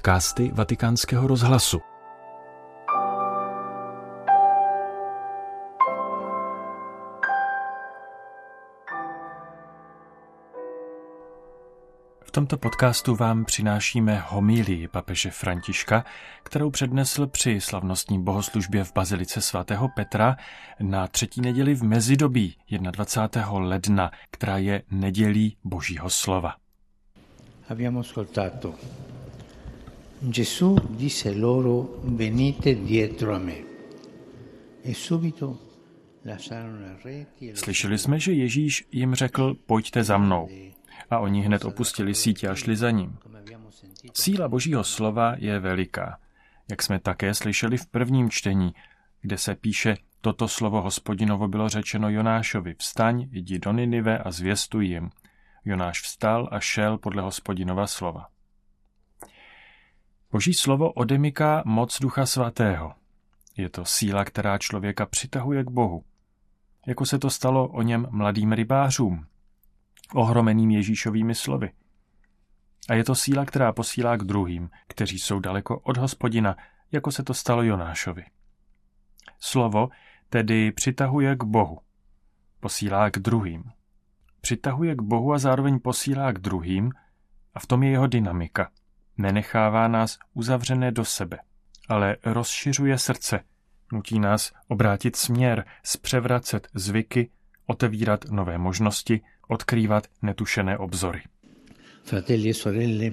podcasty Vatikánského rozhlasu. V tomto podcastu vám přinášíme homílii papeže Františka, kterou přednesl při slavnostní bohoslužbě v Bazilice svatého Petra na třetí neděli v mezidobí 21. ledna, která je nedělí Božího slova. Abbiamo ascoltato. Gesù disse loro venite dietro a me. E subito e Slyšeli jsme, že Ježíš jim řekl, pojďte za mnou. A oni hned opustili sítě a šli za ním. Síla Božího slova je veliká, jak jsme také slyšeli v prvním čtení, kde se píše, toto slovo hospodinovo bylo řečeno Jonášovi, vstaň, jdi do Ninive a zvěstuj jim. Jonáš vstal a šel podle hospodinova slova. Boží slovo odemyká moc Ducha Svatého. Je to síla, která člověka přitahuje k Bohu. Jako se to stalo o něm mladým rybářům, ohromeným Ježíšovými slovy. A je to síla, která posílá k druhým, kteří jsou daleko od hospodina, jako se to stalo Jonášovi. Slovo tedy přitahuje k Bohu, posílá k druhým. Přitahuje k Bohu a zároveň posílá k druhým a v tom je jeho dynamika. Nenechává nás uzavřené do sebe, ale rozšiřuje srdce, nutí nás obrátit směr, zpřevracet zvyky, otevírat nové možnosti, odkrývat netušené obzory. Fratelli e sorelle,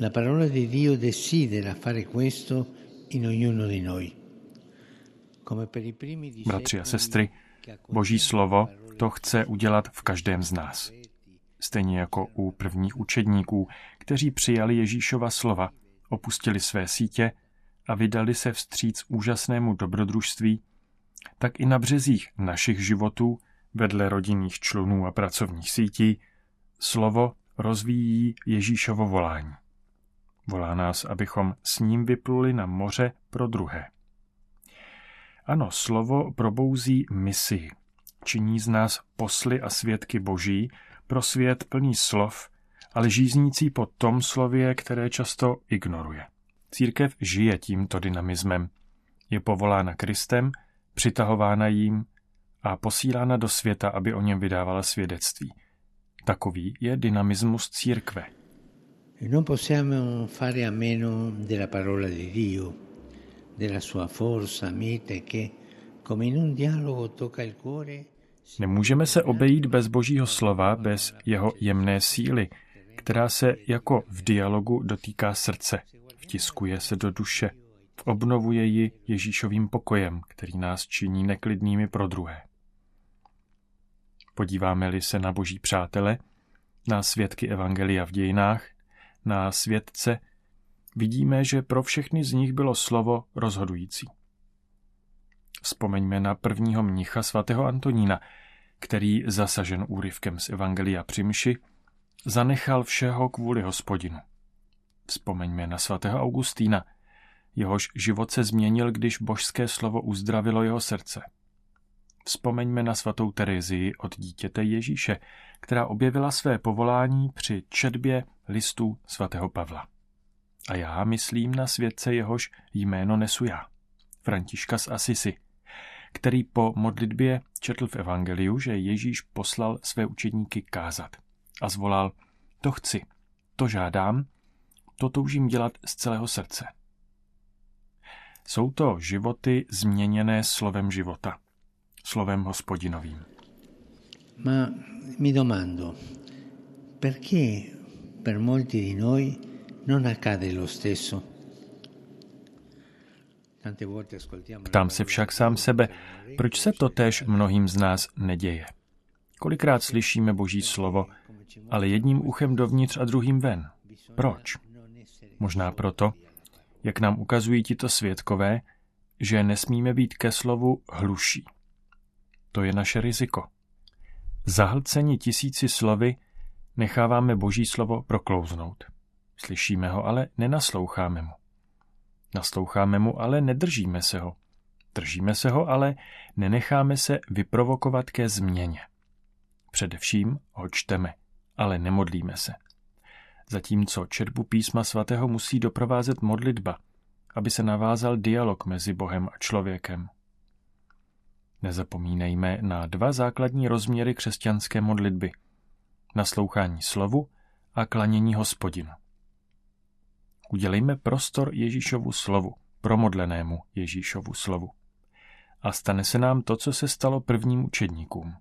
la parola di Dio desidera fare questo in ognuno di noi. Bratři a sestry, Boží slovo to chce udělat v každém z nás. Stejně jako u prvních učedníků, kteří přijali Ježíšova slova, opustili své sítě a vydali se vstříc úžasnému dobrodružství, tak i na březích našich životů, vedle rodinných člunů a pracovních sítí, slovo rozvíjí Ježíšovo volání. Volá nás, abychom s ním vypluli na moře pro druhé. Ano, slovo probouzí misi, činí z nás posly a svědky boží pro svět plný slov, ale žíznící po tom slově, které často ignoruje. Církev žije tímto dynamismem. Je povolána Kristem, přitahována jím a posílána do světa, aby o něm vydávala svědectví. Takový je dynamismus církve. Non possiamo fare a meno della parola di Dio, della sua forza mite che, come in un dialogo tocca il cuore, Nemůžeme se obejít bez Božího slova, bez jeho jemné síly, která se jako v dialogu dotýká srdce, vtiskuje se do duše, obnovuje ji Ježíšovým pokojem, který nás činí neklidnými pro druhé. Podíváme-li se na boží přátele, na svědky Evangelia v dějinách, na svědce, vidíme, že pro všechny z nich bylo slovo rozhodující. Vzpomeňme na prvního mnicha svatého Antonína, který, zasažen úryvkem z Evangelia při mši, zanechal všeho kvůli hospodinu. Vzpomeňme na svatého Augustína, jehož život se změnil, když božské slovo uzdravilo jeho srdce. Vzpomeňme na svatou Terezii od dítěte Ježíše, která objevila své povolání při četbě listů svatého Pavla. A já myslím na světce jehož jméno nesu já, Františka z Asisi, který po modlitbě četl v Evangeliu, že Ježíš poslal své učedníky kázat a zvolal, to chci, to žádám, to toužím dělat z celého srdce. Jsou to životy změněné slovem života, slovem hospodinovým. Ma mi domando, perché per molti di noi non accade lo stesso? Tante volte ascoltiamo la Ptám se však sám sebe, proč se to též mnohým z nás neděje. Kolikrát slyšíme Boží slovo, ale jedním uchem dovnitř a druhým ven. Proč? Možná proto, jak nám ukazují tito svědkové, že nesmíme být ke slovu hluší. To je naše riziko. Zahlceni tisíci slovy necháváme Boží slovo proklouznout. Slyšíme ho, ale nenasloucháme mu. Nasloucháme mu, ale nedržíme se ho. Držíme se ho, ale nenecháme se vyprovokovat ke změně. Především ho čteme, ale nemodlíme se. zatímco četbu písma svatého musí doprovázet modlitba, aby se navázal dialog mezi Bohem a člověkem. Nezapomínejme na dva základní rozměry křesťanské modlitby. Naslouchání slovu a klanění hospodinu. Udělejme prostor Ježíšovu slovu, promodlenému Ježíšovu slovu. A stane se nám to, co se stalo prvním učedníkům.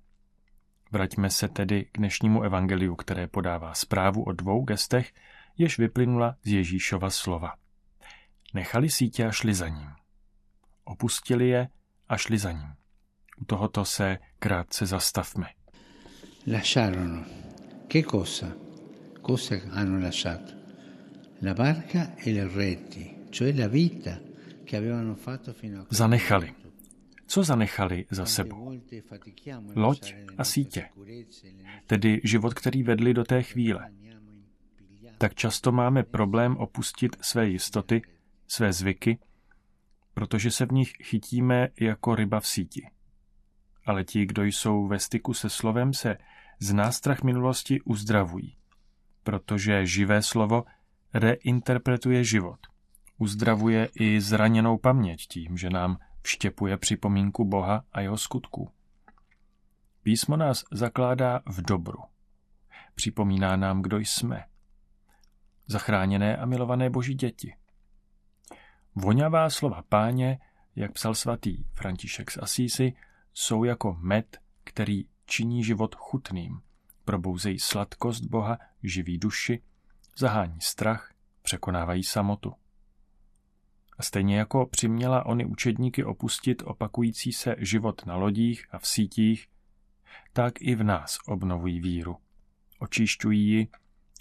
Vraťme se tedy k dnešnímu evangeliu, které podává zprávu o dvou gestech, jež vyplynula z Ježíšova slova. Nechali sítě a šli za ním. Opustili je a šli za ním. U tohoto se krátce zastavme. Lasciarono. Che cosa? Cosa hanno lasciato? La barca e le reti, cioè la vita che avevano fatto fino a Zanechali. Co zanechali za sebou? Loď a sítě, tedy život, který vedli do té chvíle. Tak často máme problém opustit své jistoty, své zvyky, protože se v nich chytíme jako ryba v síti ale ti, kdo jsou ve styku se slovem, se z nástrah minulosti uzdravují, protože živé slovo reinterpretuje život. Uzdravuje i zraněnou paměť tím, že nám vštěpuje připomínku Boha a jeho skutků. Písmo nás zakládá v dobru. Připomíná nám, kdo jsme. Zachráněné a milované boží děti. Voňavá slova páně, jak psal svatý František z Asísi, jsou jako med, který činí život chutným, probouzejí sladkost Boha, živí duši, zahání strach, překonávají samotu. Stejně jako přiměla ony učedníky opustit opakující se život na lodích a v sítích, tak i v nás obnovují víru. Očišťují ji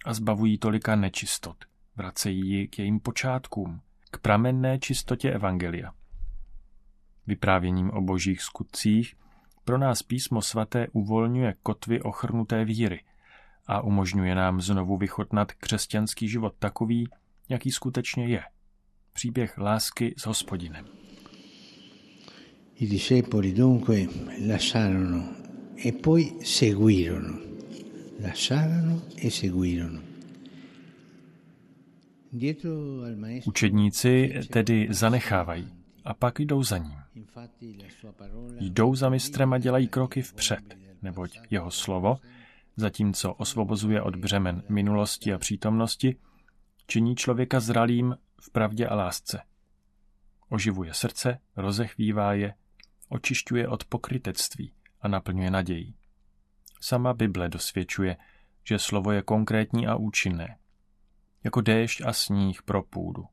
a zbavují tolika nečistot. Vracejí ji k jejím počátkům, k pramenné čistotě Evangelia vyprávěním o božích skutcích, pro nás písmo svaté uvolňuje kotvy ochrnuté víry a umožňuje nám znovu vychotnat křesťanský život takový, jaký skutečně je. Příběh lásky s hospodinem. I discepoli dunque lasciarono e poi seguirono. Lasciarono e seguirono. Učedníci tedy zanechávají a pak jdou za ním. Jdou za mistrem a dělají kroky vpřed, neboť jeho slovo, zatímco osvobozuje od břemen minulosti a přítomnosti, činí člověka zralým v pravdě a lásce. Oživuje srdce, rozechvívá je, očišťuje od pokrytectví a naplňuje naději. Sama Bible dosvědčuje, že slovo je konkrétní a účinné, jako déšť a sníh pro půdu,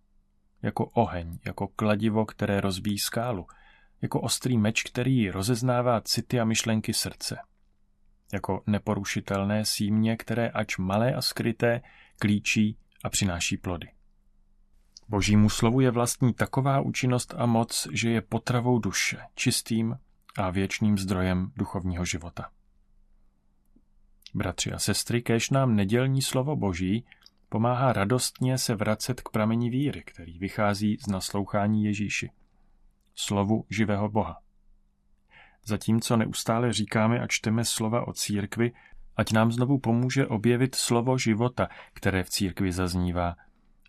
jako oheň, jako kladivo, které rozbíjí skálu – jako ostrý meč, který rozeznává city a myšlenky srdce. Jako neporušitelné símě, které ač malé a skryté, klíčí a přináší plody. Božímu slovu je vlastní taková účinnost a moc, že je potravou duše, čistým a věčným zdrojem duchovního života. Bratři a sestry, kéž nám nedělní slovo Boží pomáhá radostně se vracet k pramení víry, který vychází z naslouchání Ježíši slovu živého Boha. Zatímco neustále říkáme a čteme slova o církvi, ať nám znovu pomůže objevit slovo života, které v církvi zaznívá.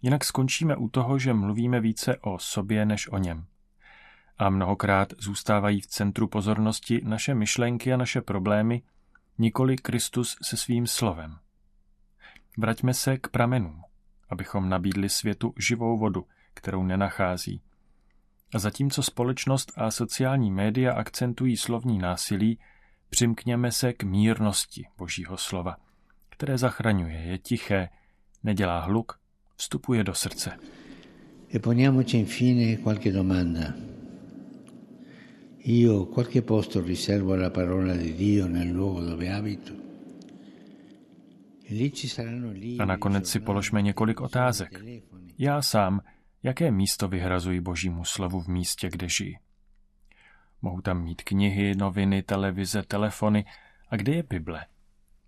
Jinak skončíme u toho, že mluvíme více o sobě než o něm. A mnohokrát zůstávají v centru pozornosti naše myšlenky a naše problémy, nikoli Kristus se svým slovem. Vraťme se k pramenům, abychom nabídli světu živou vodu, kterou nenachází, a zatímco společnost a sociální média akcentují slovní násilí, přimkněme se k mírnosti Božího slova, které zachraňuje, je tiché, nedělá hluk, vstupuje do srdce. E poniamoci infine qualche domanda. Io qualche posto riservo alla parola di Dio nel luogo dove abito. A nakonec si položme několik otázek. Já sám Jaké místo vyhrazují božímu slovu v místě, kde žijí? Mohu tam mít knihy, noviny, televize, telefony. A kde je Bible?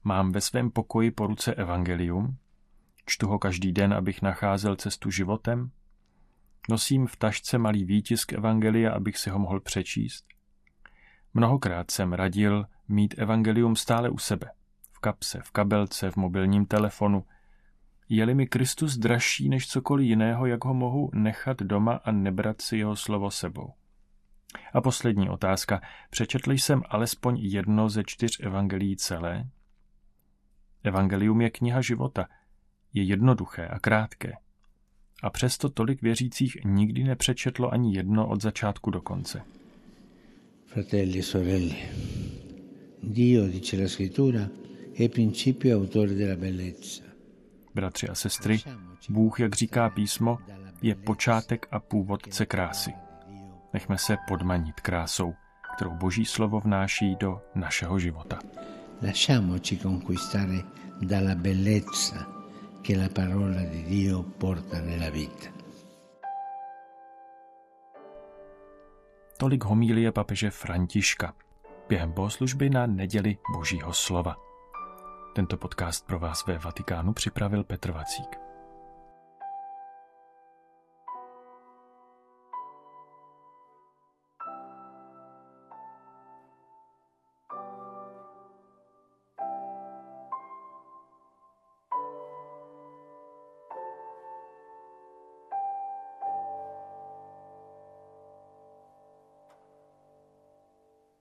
Mám ve svém pokoji po ruce evangelium? Čtu ho každý den, abych nacházel cestu životem? Nosím v tašce malý výtisk evangelia, abych si ho mohl přečíst? Mnohokrát jsem radil mít evangelium stále u sebe. V kapse, v kabelce, v mobilním telefonu. Je-li mi Kristus dražší než cokoliv jiného, jak ho mohu nechat doma a nebrat si jeho slovo sebou? A poslední otázka. Přečetl jsem alespoň jedno ze čtyř evangelií celé? Evangelium je kniha života. Je jednoduché a krátké. A přesto tolik věřících nikdy nepřečetlo ani jedno od začátku do konce. Fratelli sorelle, Dio, dice la scrittura, è principio e autore della bellezza. Bratři a sestry, Bůh, jak říká písmo, je počátek a původce krásy. Nechme se podmanit krásou, kterou Boží slovo vnáší do našeho života. Lasciamoci conquistare dalla bellezza che la parola di Dio porta nella vita. Tolik homílie papeže Františka během bohoslužby na neděli Božího slova. Tento podcast pro vás ve Vatikánu připravil Petr Vacík.